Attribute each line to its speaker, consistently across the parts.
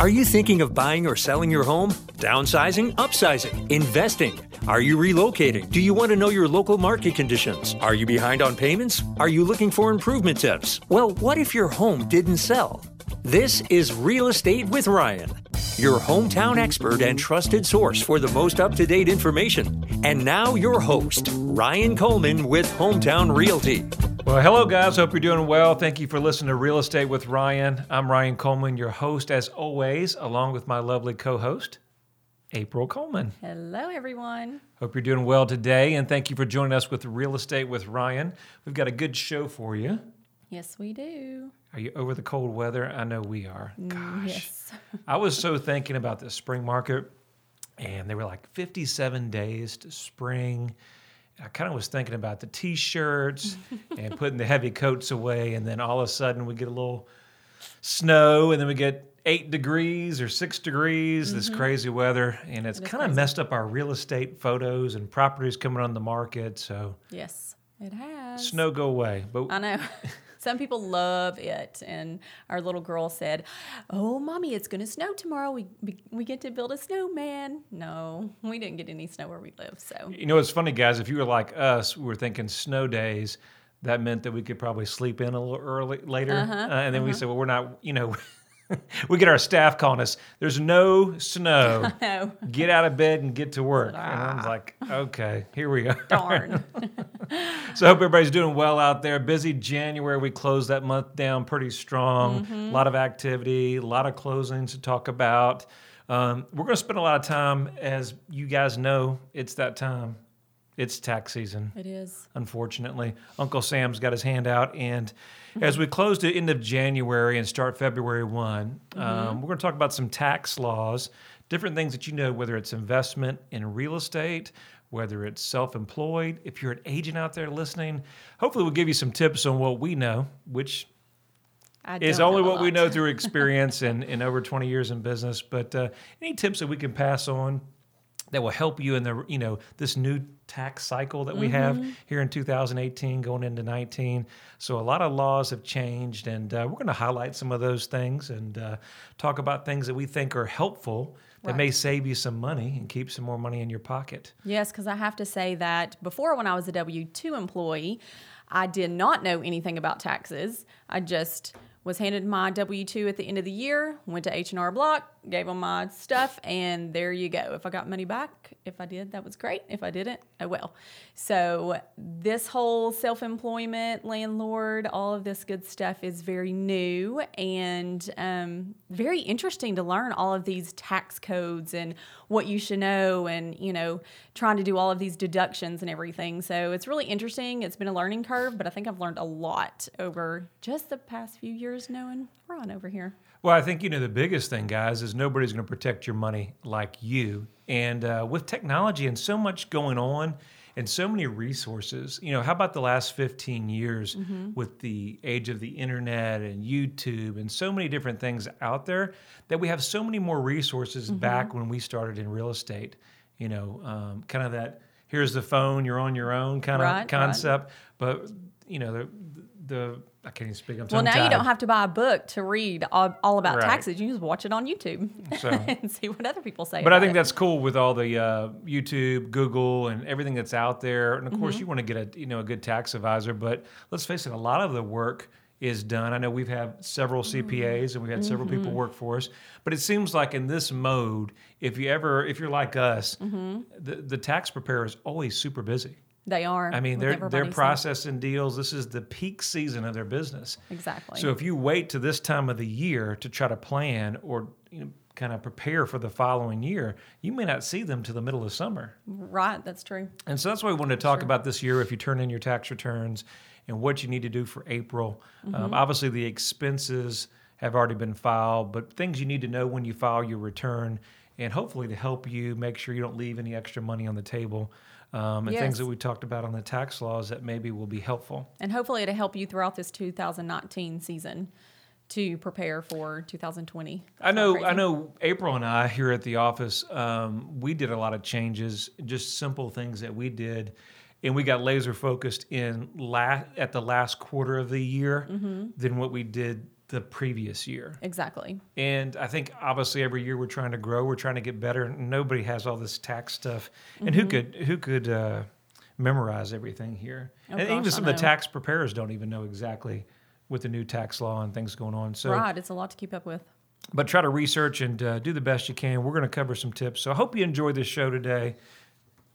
Speaker 1: Are you thinking of buying or selling your home? Downsizing, upsizing, investing? Are you relocating? Do you want to know your local market conditions? Are you behind on payments? Are you looking for improvement tips? Well, what if your home didn't sell? This is Real Estate with Ryan, your hometown expert and trusted source for the most up to date information. And now, your host, Ryan Coleman with Hometown Realty.
Speaker 2: Well, hello, guys. Hope you're doing well. Thank you for listening to Real Estate with Ryan. I'm Ryan Coleman, your host, as always, along with my lovely co host, April Coleman.
Speaker 3: Hello, everyone.
Speaker 2: Hope you're doing well today, and thank you for joining us with Real Estate with Ryan. We've got a good show for you.
Speaker 3: Yes, we do.
Speaker 2: Are you over the cold weather? I know we are. Gosh.
Speaker 3: Mm, Yes.
Speaker 2: I was so thinking about the spring market, and they were like 57 days to spring. I kind of was thinking about the t-shirts and putting the heavy coats away, and then all of a sudden we get a little snow, and then we get eight degrees or six degrees, this crazy weather, and it's
Speaker 3: Mm-hmm. It
Speaker 2: kind of messed up our real estate photos and properties coming on the market. So
Speaker 3: Yes, it has.
Speaker 2: snow go away, but
Speaker 3: I know. Some people love it, and our little girl said, "Oh, mommy, it's going to snow tomorrow. We, we get to build a snowman." No, we didn't get any snow where we live, so
Speaker 2: You know, it's funny, guys. If you were like us, we were thinking snow days. That meant that we could probably sleep in a little early later,
Speaker 3: Uh-huh,
Speaker 2: uh, and then we said, "Well, we're not." You know, we get our staff calling us. There's no snow.
Speaker 3: no,
Speaker 2: Get out of bed and get to work. And I was like, "Okay, here we are.
Speaker 3: darn.
Speaker 2: So I hope everybody's doing well out there. Busy January. We closed that month down pretty strong.
Speaker 3: Mm-hmm.
Speaker 2: A lot of activity, a lot of closings to talk about. Um, we're going to spend a lot of time, as you guys know, it's that time. It's tax season,
Speaker 3: it is.
Speaker 2: unfortunately. Uncle Sam's got his hand out. And as we close the end of January and start February 1, um, we're going to talk about some tax laws, different things that you know, whether it's investment in real estate, whether it's self employed. If you're an agent out there listening, hopefully we'll give you some tips on what we know, which is only what we know through experience and, and over 20 years in business. But uh, any tips that we can pass on that will help you in the you know this new tax cycle that we
Speaker 3: Mm-hmm.
Speaker 2: have here in 2018 going into 19 so a lot of laws have changed and uh, we're going to highlight some of those things and uh, talk about things that we think are helpful that may save you some money and keep some more money in your pocket
Speaker 3: Yes, because I have to say that before, when I was a W 2 employee, I did not know anything about taxes. I just was handed my W 2 at the end of the year, went to H&R Block, gave them my stuff, and there you go. If I got money back, if I did, that was great. If I didn't, oh well. So this whole self-employment, landlord, all of this good stuff is very new and um, very interesting to learn all of these tax codes and what you should know and you know trying to do all of these deductions and everything so it's really interesting it's been a learning curve but i think i've learned a lot over just the past few years knowing ron over here
Speaker 2: Well, I think you know the biggest thing, guys, is nobody's going to protect your money like you. And uh, with technology and so much going on, and so many resources, you know, how about the last 15 years with the age of the internet and YouTube and so many different things out there that we have so many more resources back when we started in real estate. You know, um, kind of that here's the phone, you're on your own kind of
Speaker 3: Right, right.
Speaker 2: concept. But you know, the the I can't even speak. I'm
Speaker 3: well now you don't have to buy a book to read all, all about
Speaker 2: Right.
Speaker 3: taxes you just watch it on youtube
Speaker 2: So-
Speaker 3: and see what other people say
Speaker 2: But I think
Speaker 3: it.
Speaker 2: that's cool with all the uh, YouTube, Google, and everything that's out there. And of course,
Speaker 3: Mm-hmm.
Speaker 2: you want to get a you know a good tax advisor. But let's face it, a lot of the work is done. I know we've had several
Speaker 3: Mm-hmm.
Speaker 2: CPAs and we've had several people work for us. But it seems like in this mode, if you ever if you're like us,
Speaker 3: Mm-hmm.
Speaker 2: the the tax preparer is always super busy.
Speaker 3: They are
Speaker 2: I mean, they're they're processing deals. This is the peak season of their business.
Speaker 3: exactly
Speaker 2: So if you wait to this time of the year to try to plan or you know, kind of prepare for the following year, you may not see them to the middle of summer.
Speaker 3: right that's true
Speaker 2: And so that's why we wanted to talk about this year. If you turn in your tax returns and what you need to do for April, um, obviously the expenses have already been filed, but things you need to know when you file your return, and hopefully to help you make sure you don't leave any extra money on the table. Um, and things that we talked about on the tax laws that maybe will be helpful.
Speaker 3: And hopefully it'll help you throughout this 2019 season to prepare for 2020.
Speaker 2: I know. I know. April and I here at the office, um, we did a lot of changes, just simple things that we did, and we got laser focused in la- at the last quarter of the year
Speaker 3: Mm-hmm.
Speaker 2: than what we did the previous year.
Speaker 3: Exactly.
Speaker 2: And I think obviously every year we're trying to grow, we're trying to get better. Nobody has all this tax stuff, and
Speaker 3: Mm-hmm.
Speaker 2: who could who could uh, memorize everything here?
Speaker 3: Oh,
Speaker 2: and
Speaker 3: gosh,
Speaker 2: even some of the tax preparers don't even know exactly with the new tax law and things going on. So,
Speaker 3: right. It's a lot to keep up with.
Speaker 2: but try to research and uh, do the best you can. We're going to cover some tips. So I hope you enjoy this show today.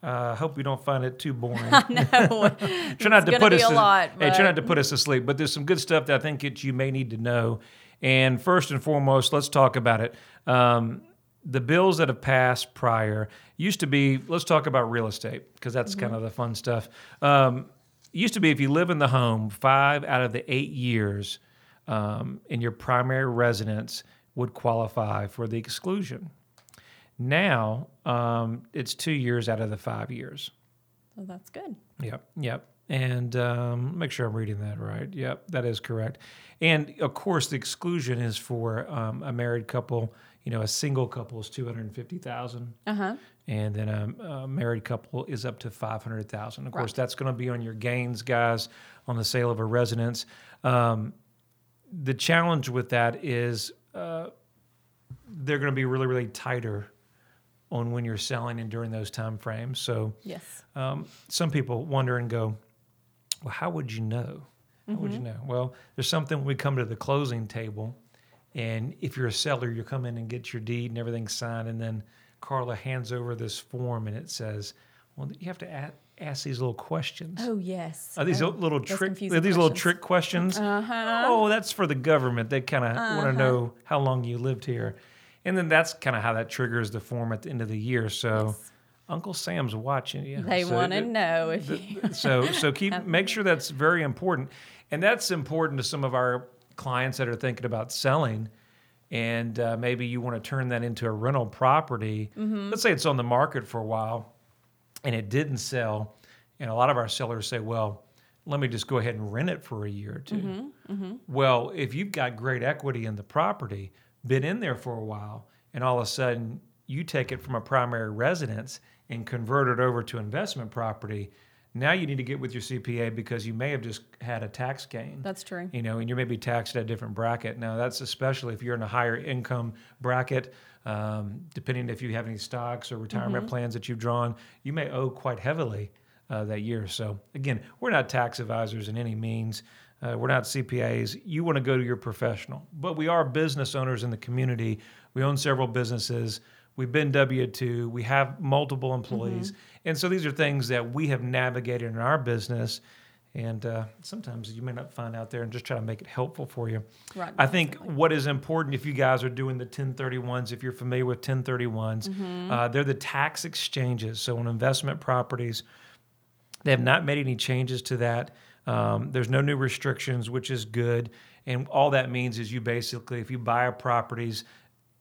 Speaker 2: I uh, hope you don't find it too boring.
Speaker 3: No.
Speaker 2: try not to put
Speaker 3: be
Speaker 2: us
Speaker 3: a
Speaker 2: to,
Speaker 3: lot,
Speaker 2: hey, try not to put us to sleep. But there's some good stuff that I think that you may need to know. And first and foremost, let's talk about it. Um, the bills that have passed prior used to be. Let's talk about real estate because that's kind of the fun stuff. Um, used to be if you live in the home five out of the eight years um, in your primary residence would qualify for the exclusion. Now um, it's two years out of the five years.
Speaker 3: So that's good.
Speaker 2: Yep, yep. And um, make sure I'm reading that right. Yep, that is correct. And of course, the exclusion is for um, a married couple. You know, a single couple is two hundred fifty thousand,
Speaker 3: Uh huh.
Speaker 2: and then a, a married couple is up to five hundred thousand. Of course,
Speaker 3: Right.
Speaker 2: that's going to be on your gains, guys, on the sale of a residence. Um, the challenge with that is uh, they're going to be really, really tighter on when you're selling and during those time frames. So
Speaker 3: Yes.
Speaker 2: um, some people wonder and go, well, how would you know? How would you know? Well, there's something when we come to the closing table, and if you're a seller, you come in and get your deed and everything signed, and then Carla hands over this form and it says, well, you have to a- ask these little questions.
Speaker 3: Oh yes.
Speaker 2: Are these
Speaker 3: Oh,
Speaker 2: little trick? Are these little
Speaker 3: questions.
Speaker 2: trick questions?
Speaker 3: Uh-huh.
Speaker 2: Oh, that's for the government. They kind of want to know how long you lived here, and then that's kind of how that triggers the form at the end of the year. So,
Speaker 3: Yes.
Speaker 2: Uncle Sam's watching you.
Speaker 3: They
Speaker 2: So
Speaker 3: want to know if you.
Speaker 2: so so keep make sure that's very important and that's important to some of our clients that are thinking about selling and uh, maybe you want to turn that into a rental property mm-hmm. let's say it's on the market for a while and it didn't sell and a lot of our sellers say well let me just go ahead and rent it for a year or 2 mm-hmm. Mm-hmm. well if you've got great equity in the property been in there for a while and all of a sudden you take it from a primary residence and convert it over to investment property now you need to get with your cpa because you may have just had a tax gain
Speaker 3: That's true.
Speaker 2: you know, and you're maybe taxed at a different bracket. Now, that's especially if you're in a higher income bracket, um, depending if you have any stocks or retirement
Speaker 3: Mm-hmm.
Speaker 2: plans that you've drawn, you may owe quite heavily uh, that year. So, again, we're not tax advisors in any means. Uh, we're not CPAs. You want to go to your professional, but we are business owners in the community. We own several businesses. We've been W 2. We have multiple employees.
Speaker 3: Mm-hmm.
Speaker 2: And so these are things that we have navigated in our business. And uh, sometimes you may not find out there and just try to make it helpful for you.
Speaker 3: Right,
Speaker 2: I think what is important if you guys are doing the 1031s, if you're familiar with 1031s,
Speaker 3: Mm-hmm.
Speaker 2: uh, they're the tax exchanges. So on investment properties, they have not made any changes to that. Um, there's no new restrictions, which is good. And all that means is you basically, if you buy properties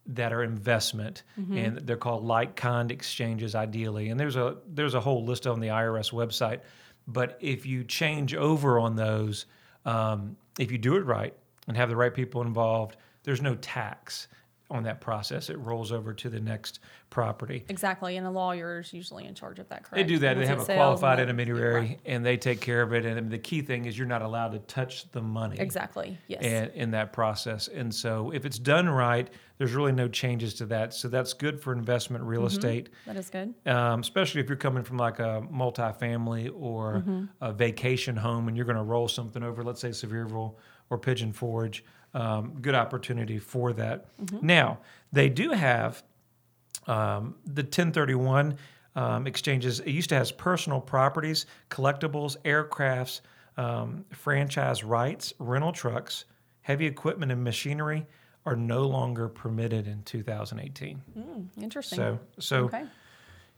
Speaker 2: that are investment, and they're called like kind exchanges, ideally. And there's a there's a whole list on the IRS website. But if you change over on those, um, if you do it right and have the right people involved, there's no tax on that process. It rolls over to the next property.
Speaker 3: Exactly, and a lawyer is usually in charge of that. Correct?
Speaker 2: They do that. They have a qualified
Speaker 3: the-
Speaker 2: intermediary,
Speaker 3: Right.
Speaker 2: and they take care of it. And the key thing is you're not allowed to touch the money.
Speaker 3: Exactly. Yes.
Speaker 2: And in that process, and so if it's done right, there's really no changes to that. So that's good for investment real estate,
Speaker 3: that is good.
Speaker 2: um, especially if you're coming from like a multifamily or
Speaker 3: Mm-hmm.
Speaker 2: a vacation home, and you're going to roll something over, let's say Sevierville or Pigeon Forge. Um, good opportunity for that.
Speaker 3: Mm-hmm.
Speaker 2: Now they do have um, the 1031 um, exchanges. It used to have personal properties, collectibles, aircrafts, um, franchise rights, rental trucks, heavy equipment, and machinery are no longer permitted in 2018.
Speaker 3: Interesting.
Speaker 2: So, so
Speaker 3: okay.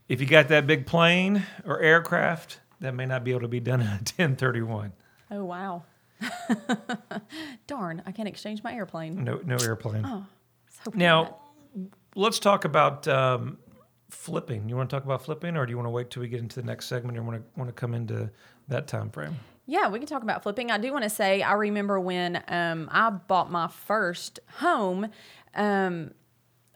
Speaker 2: if you got that big plane or aircraft, that may not be able to be done in a 1031.
Speaker 3: Oh wow. Darn! I can't exchange my airplane.
Speaker 2: No, no airplane.
Speaker 3: So
Speaker 2: Now, let's talk about um, flipping. You want to talk about flipping, or do you want to wait till we get into the next segment, or want to want to come into that time frame?
Speaker 3: Yeah, we can talk about flipping. I do want to say I remember when um, I bought my first home. Um,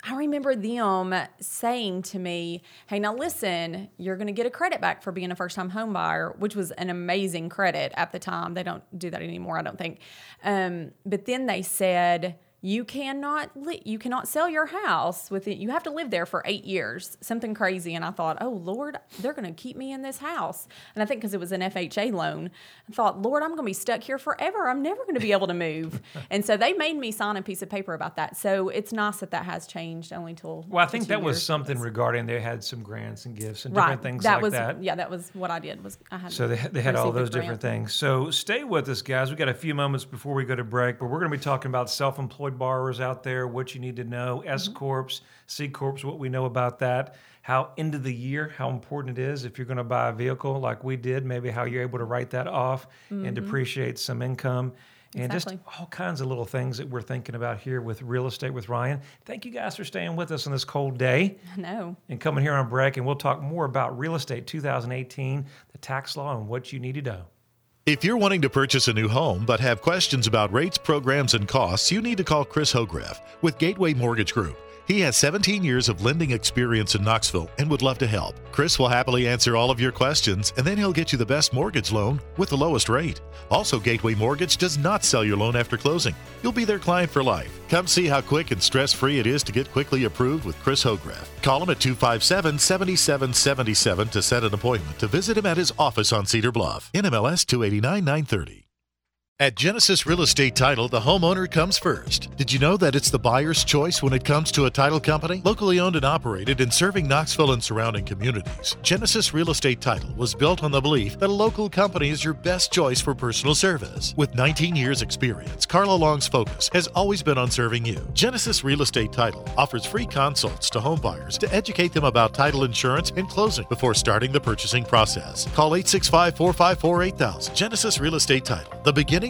Speaker 3: I remember them saying to me, Hey, now listen, you're going to get a credit back for being a first time home buyer, which was an amazing credit at the time. They don't do that anymore, I don't think. Um, but then they said, you cannot li- you cannot sell your house with it. You have to live there for eight years, something crazy. And I thought, oh Lord, they're going to keep me in this house. And I think because it was an FHA loan, I thought, Lord, I'm going to be stuck here forever. I'm never going to be able to move. and so they made me sign a piece of paper about that. So it's nice that that has changed only till.
Speaker 2: Well, I think that was something regarding they had some grants and gifts and
Speaker 3: right.
Speaker 2: different things
Speaker 3: that
Speaker 2: like
Speaker 3: was
Speaker 2: that.
Speaker 3: yeah, that was what I did. Was I had
Speaker 2: So they, they had all those different things. So stay with us, guys. We got a few moments before we go to break, but we're going to be talking about self-employed borrowers out there, what you need to know, S
Speaker 3: Mm-hmm.
Speaker 2: corps, C corps, what we know about that, how end of the year, how important it is if you're going to buy a vehicle like we did, maybe how you're able to write that off and depreciate some income. And
Speaker 3: Mm-hmm. Exactly.
Speaker 2: just all kinds of little things that we're thinking about here with real estate with Ryan. Thank you guys for staying with us on this cold day
Speaker 3: No.
Speaker 2: and coming here on break, and we'll talk more about real estate 2018, the tax law, and what you need to know.
Speaker 4: If you're wanting to purchase a new home but have questions about rates, programs, and costs, you need to call Chris Hograff with Gateway Mortgage Group. He has 17 years of lending experience in Knoxville and would love to help. Chris will happily answer all of your questions and then he'll get you the best mortgage loan with the lowest rate. Also, Gateway Mortgage does not sell your loan after closing. You'll be their client for life. Come see how quick and stress free it is to get quickly approved with Chris Hograff. Call him at 257 7777 to set an appointment to visit him at his office on Cedar Bluff. NMLS 289 930. At Genesis Real Estate Title, the homeowner comes first. Did you know that it's the buyer's choice when it comes to a title company? Locally owned and operated and serving Knoxville and surrounding communities, Genesis Real Estate Title was built on the belief that a local company is your best choice for personal service. With 19 years' experience, Carla Long's focus has always been on serving you. Genesis Real Estate Title offers free consults to home buyers to educate them about title insurance and closing before starting the purchasing process. Call 865 454 8000. Genesis Real Estate Title, the beginning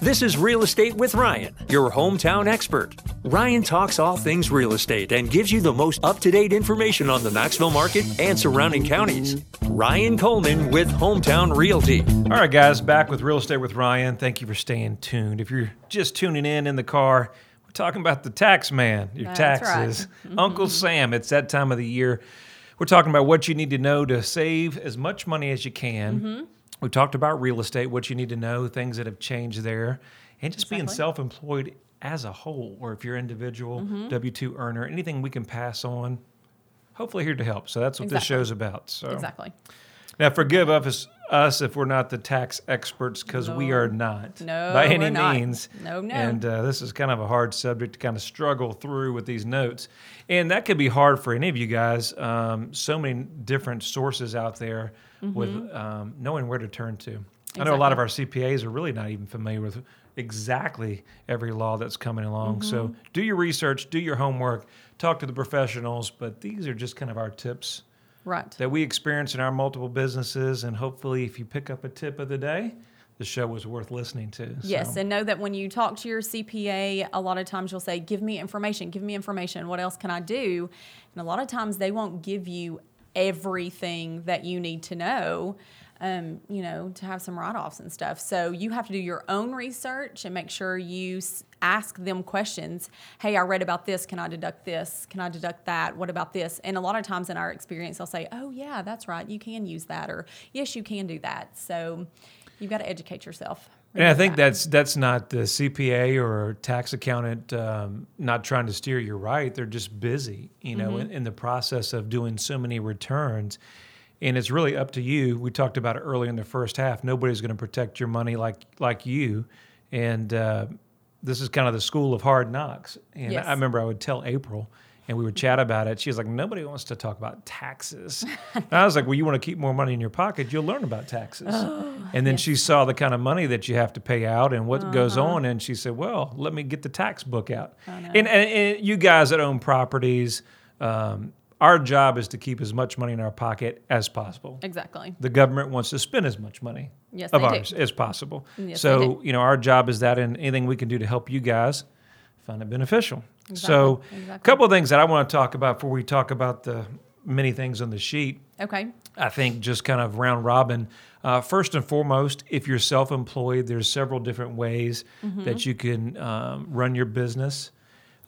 Speaker 1: This is Real Estate with Ryan, your hometown expert. Ryan talks all things real estate and gives you the most up to date information on the Knoxville market and surrounding counties. Ryan Coleman with Hometown Realty.
Speaker 2: All right, guys, back with Real Estate with Ryan. Thank you for staying tuned. If you're just tuning in in the car, we're talking about the tax man, your
Speaker 3: That's right.
Speaker 2: taxes. Uncle Sam, it's that time of the year. We're talking about what you need to know to save as much money as you can.
Speaker 3: Mm-hmm.
Speaker 2: We talked about real estate, what you need to know, things that have changed there, and just being self employed as a whole, or if you're an individual,
Speaker 3: Mm-hmm.
Speaker 2: W 2 earner, anything we can pass on. Hopefully, here to help. So that's what this show's about. So
Speaker 3: Exactly.
Speaker 2: now, forgive us, us if we're not the tax experts because we are not
Speaker 3: No,
Speaker 2: by any
Speaker 3: we're not.
Speaker 2: means.
Speaker 3: No, no.
Speaker 2: And uh, this is kind of a hard subject to kind of struggle through with these notes, and that could be hard for any of you guys. Um, so many different sources out there with um, knowing where to turn to. I know a lot of our CPAs are really not even familiar with exactly every law that's coming along. So do your research, do your homework, talk to the professionals. But these are just kind of our tips
Speaker 3: Right.
Speaker 2: that we experience in our multiple businesses. And hopefully, if you pick up a tip of the day, the show was worth listening to.
Speaker 3: Yes,
Speaker 2: So,
Speaker 3: and know that when you talk to your CPA, a lot of times you'll say, "Give me information. Give me information. What else can I do?" And a lot of times they won't give you everything that you need to know. Um, you know, to have some write offs and stuff. So you have to do your own research and make sure you s- ask them questions. Hey, I read about this. Can I deduct this? Can I deduct that? What about this? And a lot of times in our experience, they'll say, oh, yeah, that's right. You can use that. Or yes, you can do that. So you've got to educate yourself.
Speaker 2: And I think
Speaker 3: that.
Speaker 2: that's that's not the CPA or tax accountant um, not trying to steer you right. They're just busy, you know, in, in the process of doing so many returns. And it's really up to you. We talked about it earlier in the first half. Nobody's going to protect your money like like you. And uh, this is kind of the school of hard knocks. And
Speaker 3: Yes.
Speaker 2: I remember I would tell April, and we would chat about it. She was like, "Nobody wants to talk about taxes." and I was like, "Well, you want to keep more money in your pocket? You'll learn about taxes." and then she saw the kind of money that you have to pay out and what goes on, and she said, "Well, let me get the tax book out." And, and, and you guys that own properties, um, our job is to keep as much money in our pocket as possible.
Speaker 3: Exactly.
Speaker 2: The government wants to spend as much money
Speaker 3: Yes,
Speaker 2: of
Speaker 3: they do.
Speaker 2: ours as possible.
Speaker 3: Yes,
Speaker 2: so you know, our job is that, and anything we can do to help you guys find it beneficial. Exactly. So, a
Speaker 3: exactly.
Speaker 2: couple of things that I want to talk about before we talk about the many things on the sheet.
Speaker 3: Okay.
Speaker 2: I think just kind of round robin. Uh, first and foremost, if you're self-employed, there's several different ways
Speaker 3: Mm-hmm.
Speaker 2: that you can um, run your business.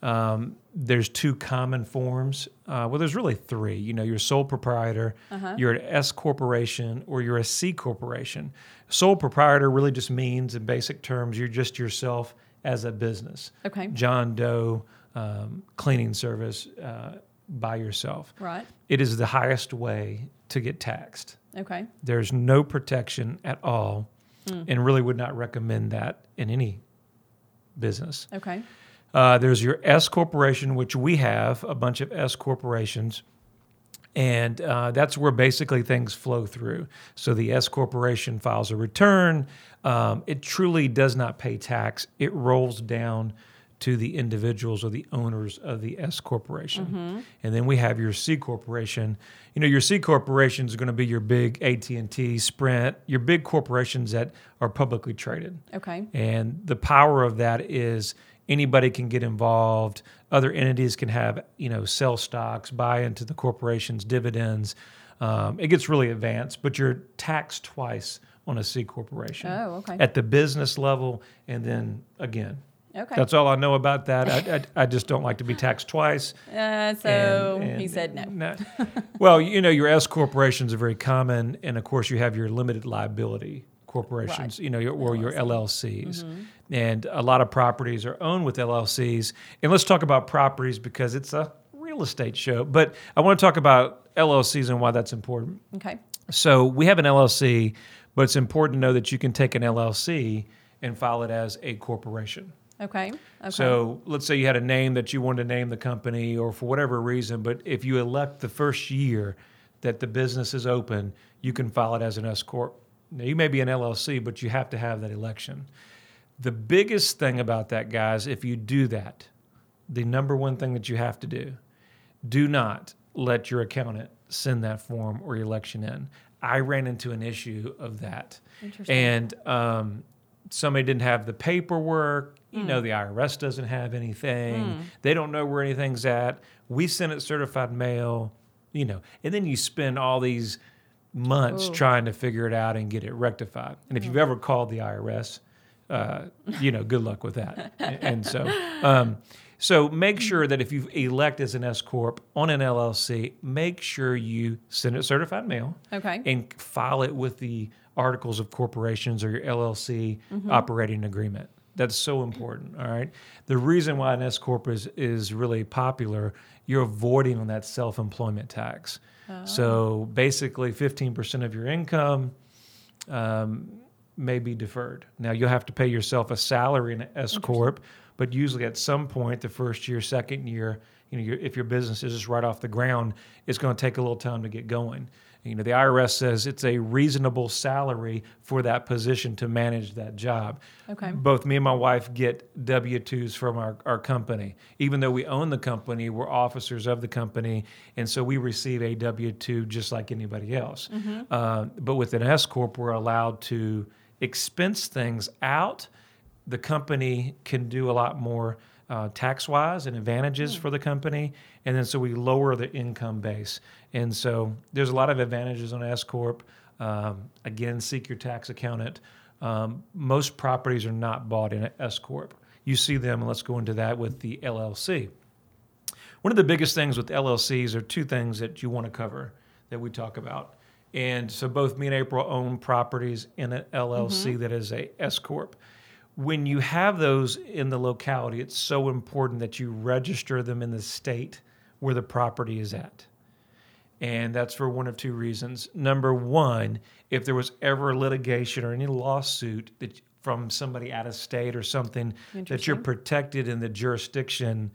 Speaker 2: Um, there's two common forms. Uh, well, there's really three. You know, you're a sole proprietor,
Speaker 3: Uh-huh.
Speaker 2: you're an S corporation, or you're a C corporation. Sole proprietor really just means, in basic terms, you're just yourself as a business.
Speaker 3: Okay.
Speaker 2: John Doe um, cleaning service uh, by yourself.
Speaker 3: Right.
Speaker 2: It is the highest way to get taxed.
Speaker 3: Okay.
Speaker 2: There's no protection at all, and really would not recommend that in any business.
Speaker 3: Okay.
Speaker 2: Uh, there's your S corporation, which we have a bunch of S corporations, and uh, that's where basically things flow through. So the S corporation files a return. Um, it truly does not pay tax. It rolls down to the individuals or the owners of the S corporation, and then we have your C corporation. You know, your C corporation is going to be your big AT and T, Sprint, your big corporations that are publicly traded.
Speaker 3: Okay.
Speaker 2: And the power of that is anybody can get involved. Other entities can have, you know, sell stocks, buy into the corporation's dividends. Um, it gets really advanced, but you're taxed twice on a C corporation.
Speaker 3: Oh, okay.
Speaker 2: At the business level, and then again.
Speaker 3: Okay.
Speaker 2: That's all I know about that. I, I, I just don't like to be taxed twice.
Speaker 3: Uh, so
Speaker 2: And-
Speaker 3: he
Speaker 2: and-
Speaker 3: said no.
Speaker 2: well, you know, your S corporations are very common, and of course, you have your limited liability corporations,
Speaker 3: Right.
Speaker 2: you know, your, or your LLCs,
Speaker 3: Mm-hmm.
Speaker 2: and a lot of properties are owned with LLCs. And let's talk about properties because it's a real estate show. But I want to talk about LLCs and why that's important.
Speaker 3: Okay.
Speaker 2: So we have an LLC, but it's important to know that you can take an LLC and file it as a corporation.
Speaker 3: Okay. Okay.
Speaker 2: So let's say you had a name that you wanted to name the company, or for whatever reason, but if you elect the first year that the business is open, you can file it as an S corp. Now you may be an LLC, but you have to have that election. The biggest thing about that, guys, if you do that, the number one thing that you have to do, do not let your accountant send that form or election in. I ran into an issue of that.
Speaker 3: Interesting.
Speaker 2: And um, somebody didn't have the paperwork. You know, the IRS doesn't have anything. They don't know where anything's at. We send it certified mail, you know, and then you spend all these months
Speaker 3: Ooh.
Speaker 2: trying to figure it out and get it rectified. And if you've ever called the IRS, uh, you know, good luck with that. And- so, um, so make sure that if you elect as an S corp on an LLC, make sure you send it certified mail
Speaker 3: Okay.
Speaker 2: and file it with the articles of corporations or your LLC
Speaker 3: Mm-hmm.
Speaker 2: operating agreement. That's so important. All right. The reason why an S corp is is really popular, you're avoiding on that self employment tax.
Speaker 3: Oh.
Speaker 2: So basically, fifteen percent of your income um, may be deferred. Now you'll have to pay yourself a salary in an S corp, but usually at some point, the first year, second year, you know, if your business is just right off the ground, it's going to take a little time to get going. You know, the IRS says it's a reasonable salary for that position to manage that job.
Speaker 3: Okay.
Speaker 2: Both me and my wife get W 2s from our, our company. Even though we own the company, we're officers of the company. And so we receive a W 2 just like anybody else. Uh, but with an S Corp, we're allowed to expense things out. The company can do a lot more uh, tax wise and advantages for the company. And then so we lower the income base. And so there's a lot of advantages on S Corp. Um, again, seek your tax accountant. Um, most properties are not bought in S corp. You see them, and let's go into that with the LLC. One of the biggest things with LLCs are two things that you want to cover that we talk about. And so both me and April own properties in an LLC that is a S corp. When you have those in the locality, it's so important that you register them in the state where the property is at. And that's for one of two reasons. Number one, if there was ever litigation or any lawsuit that from somebody out of state or something, that you're protected in the jurisdiction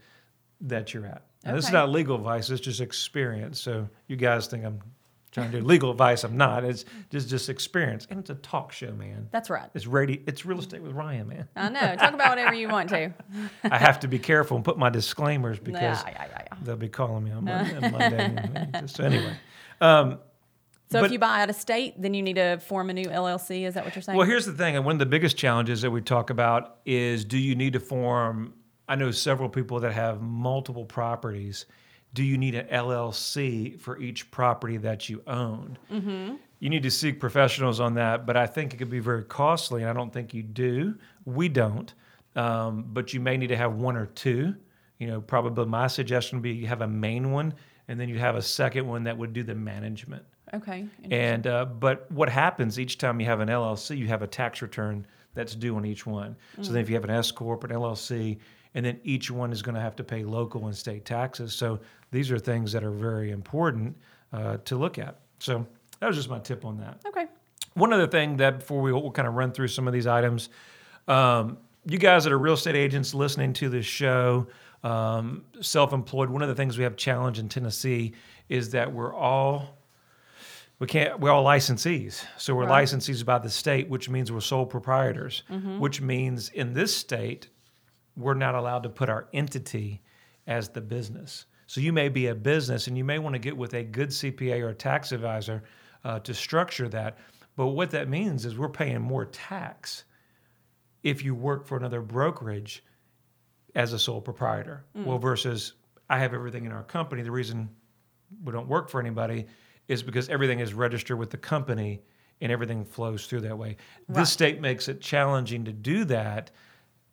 Speaker 2: that you're at. Now, This is not legal advice; it's just experience. So you guys think I'm trying to do legal advice? I'm not. It's just just experience, and it's a talk show, man.
Speaker 3: That's right.
Speaker 2: It's radio. It's real estate with Ryan, man.
Speaker 3: I know. Talk about whatever you want to.
Speaker 2: I have to be careful and put my disclaimers because
Speaker 3: Yeah, yeah, yeah,
Speaker 2: they'll be calling me on Monday. on Monday. Um, so anyway.
Speaker 3: So
Speaker 2: But-
Speaker 3: if you buy out of state, then you need to form a new LLC. Is that what you're saying?
Speaker 2: Well, here's the thing, and one of the biggest challenges that we talk about is: Do you need to form? I know several people that have multiple properties. Do you need an LLC for each property that you own? Mm-hmm. You need to seek professionals on that, but I think it could be very costly, and I don't think you do. We don't, um, but you may need to have one or two. You know, probably my suggestion would be you have a main one, and then you have a second one that would do the management.
Speaker 3: okay.
Speaker 2: And uh, but what happens each time you have an LLC, you have a tax return that's due on each one. So then, if you have an S corp, an LLC, and then each one is going to have to pay local and state taxes. So these are things that are very important uh, to look at. So that was just my tip on that.
Speaker 3: Okay.
Speaker 2: One other thing that before we we'll kind of run through some of these items, um, you guys that are real estate agents listening to this show, um, self-employed. One of the things we have challenge in Tennessee is that we're all we can't we're all licensees so we're
Speaker 3: Right.
Speaker 2: licensees by the state which means we're sole proprietors
Speaker 3: Mm-hmm.
Speaker 2: which means in this state we're not allowed to put our entity as the business so you may be a business and you may want to get with a good cpa or a tax advisor uh, to structure that but what that means is we're paying more tax if you work for another brokerage as a sole proprietor. Well, versus I have everything in our company. The reason we don't work for anybody is because everything is registered with the company and everything flows through that way. This state makes it challenging to do that.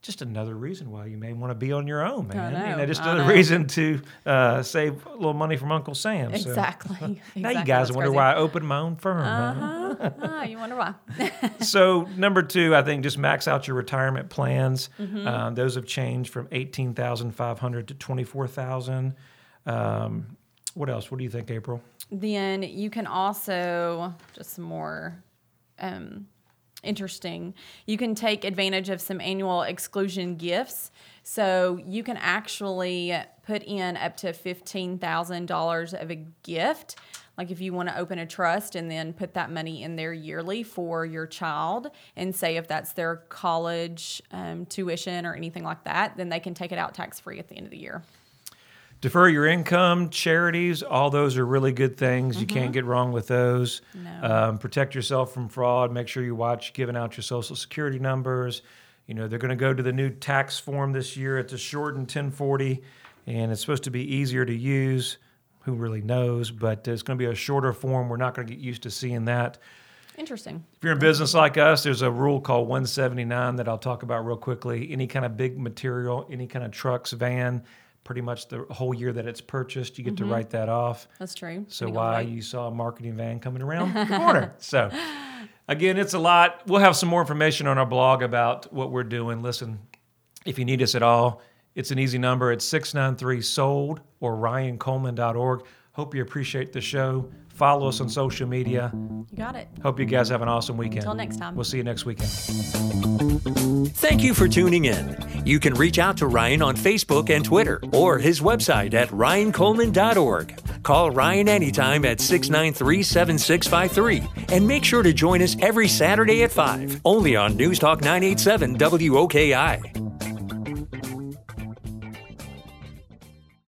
Speaker 2: Just another reason why you may want to be on your own, man. You
Speaker 3: know,
Speaker 2: just another
Speaker 3: know.
Speaker 2: reason to uh, save a little money from Uncle Sam. So
Speaker 3: Exactly.
Speaker 2: now you guys
Speaker 3: That's
Speaker 2: wonder
Speaker 3: crazy.
Speaker 2: why I opened my own firm.
Speaker 3: Uh-huh. Ah, you wonder why.
Speaker 2: so number two, I think just max out your retirement plans.
Speaker 3: Mm-hmm.
Speaker 2: Um, those have changed from eighteen thousand five hundred to twenty four thousand. Um, what else? What do you think, April?
Speaker 3: then you can also just some more um, interesting. You can take advantage of some annual exclusion gifts. So you can actually put in up to $15000 of a gift like if you want to open a trust and then put that money in there yearly for your child and say if that's their college um, tuition or anything like that then they can take it out tax free at the end of the year
Speaker 2: Defer your income, charities, all those are really good things. You can't get wrong with those.
Speaker 3: No.
Speaker 2: Um, protect yourself from fraud. Make sure you watch giving out your social security numbers. You know, they're going to go to the new tax form this year. It's a shortened 1040, and it's supposed to be easier to use. Who really knows? But it's going to be a shorter form. We're not going to get used to seeing that.
Speaker 3: interesting
Speaker 2: If you're in business like us, there's a rule called 179 that I'll talk about real quickly. Any kind of big material, any kind of trucks, van, pretty much the whole year that it's purchased, you get to mm-hmm. write that off.
Speaker 3: that's true
Speaker 2: So why you saw a marketing van coming around the corner. So again, it's a lot. We'll have some more information on our blog about what we're doing. Listen, if you need us at all, it's an easy number. It's 693 sold or ryancoleman.org. Hope you appreciate the show. Follow us on social media.
Speaker 3: you got it
Speaker 2: Hope you guys have an awesome weekend.
Speaker 3: Until next time.
Speaker 2: We'll see you next weekend.
Speaker 1: Thank you for tuning in. You can reach out to Ryan on Facebook and Twitter or his website at ryancoleman.org. Call Ryan anytime at 693 7653 and make sure to join us every Saturday at 5, only on News Talk 987 WOKI.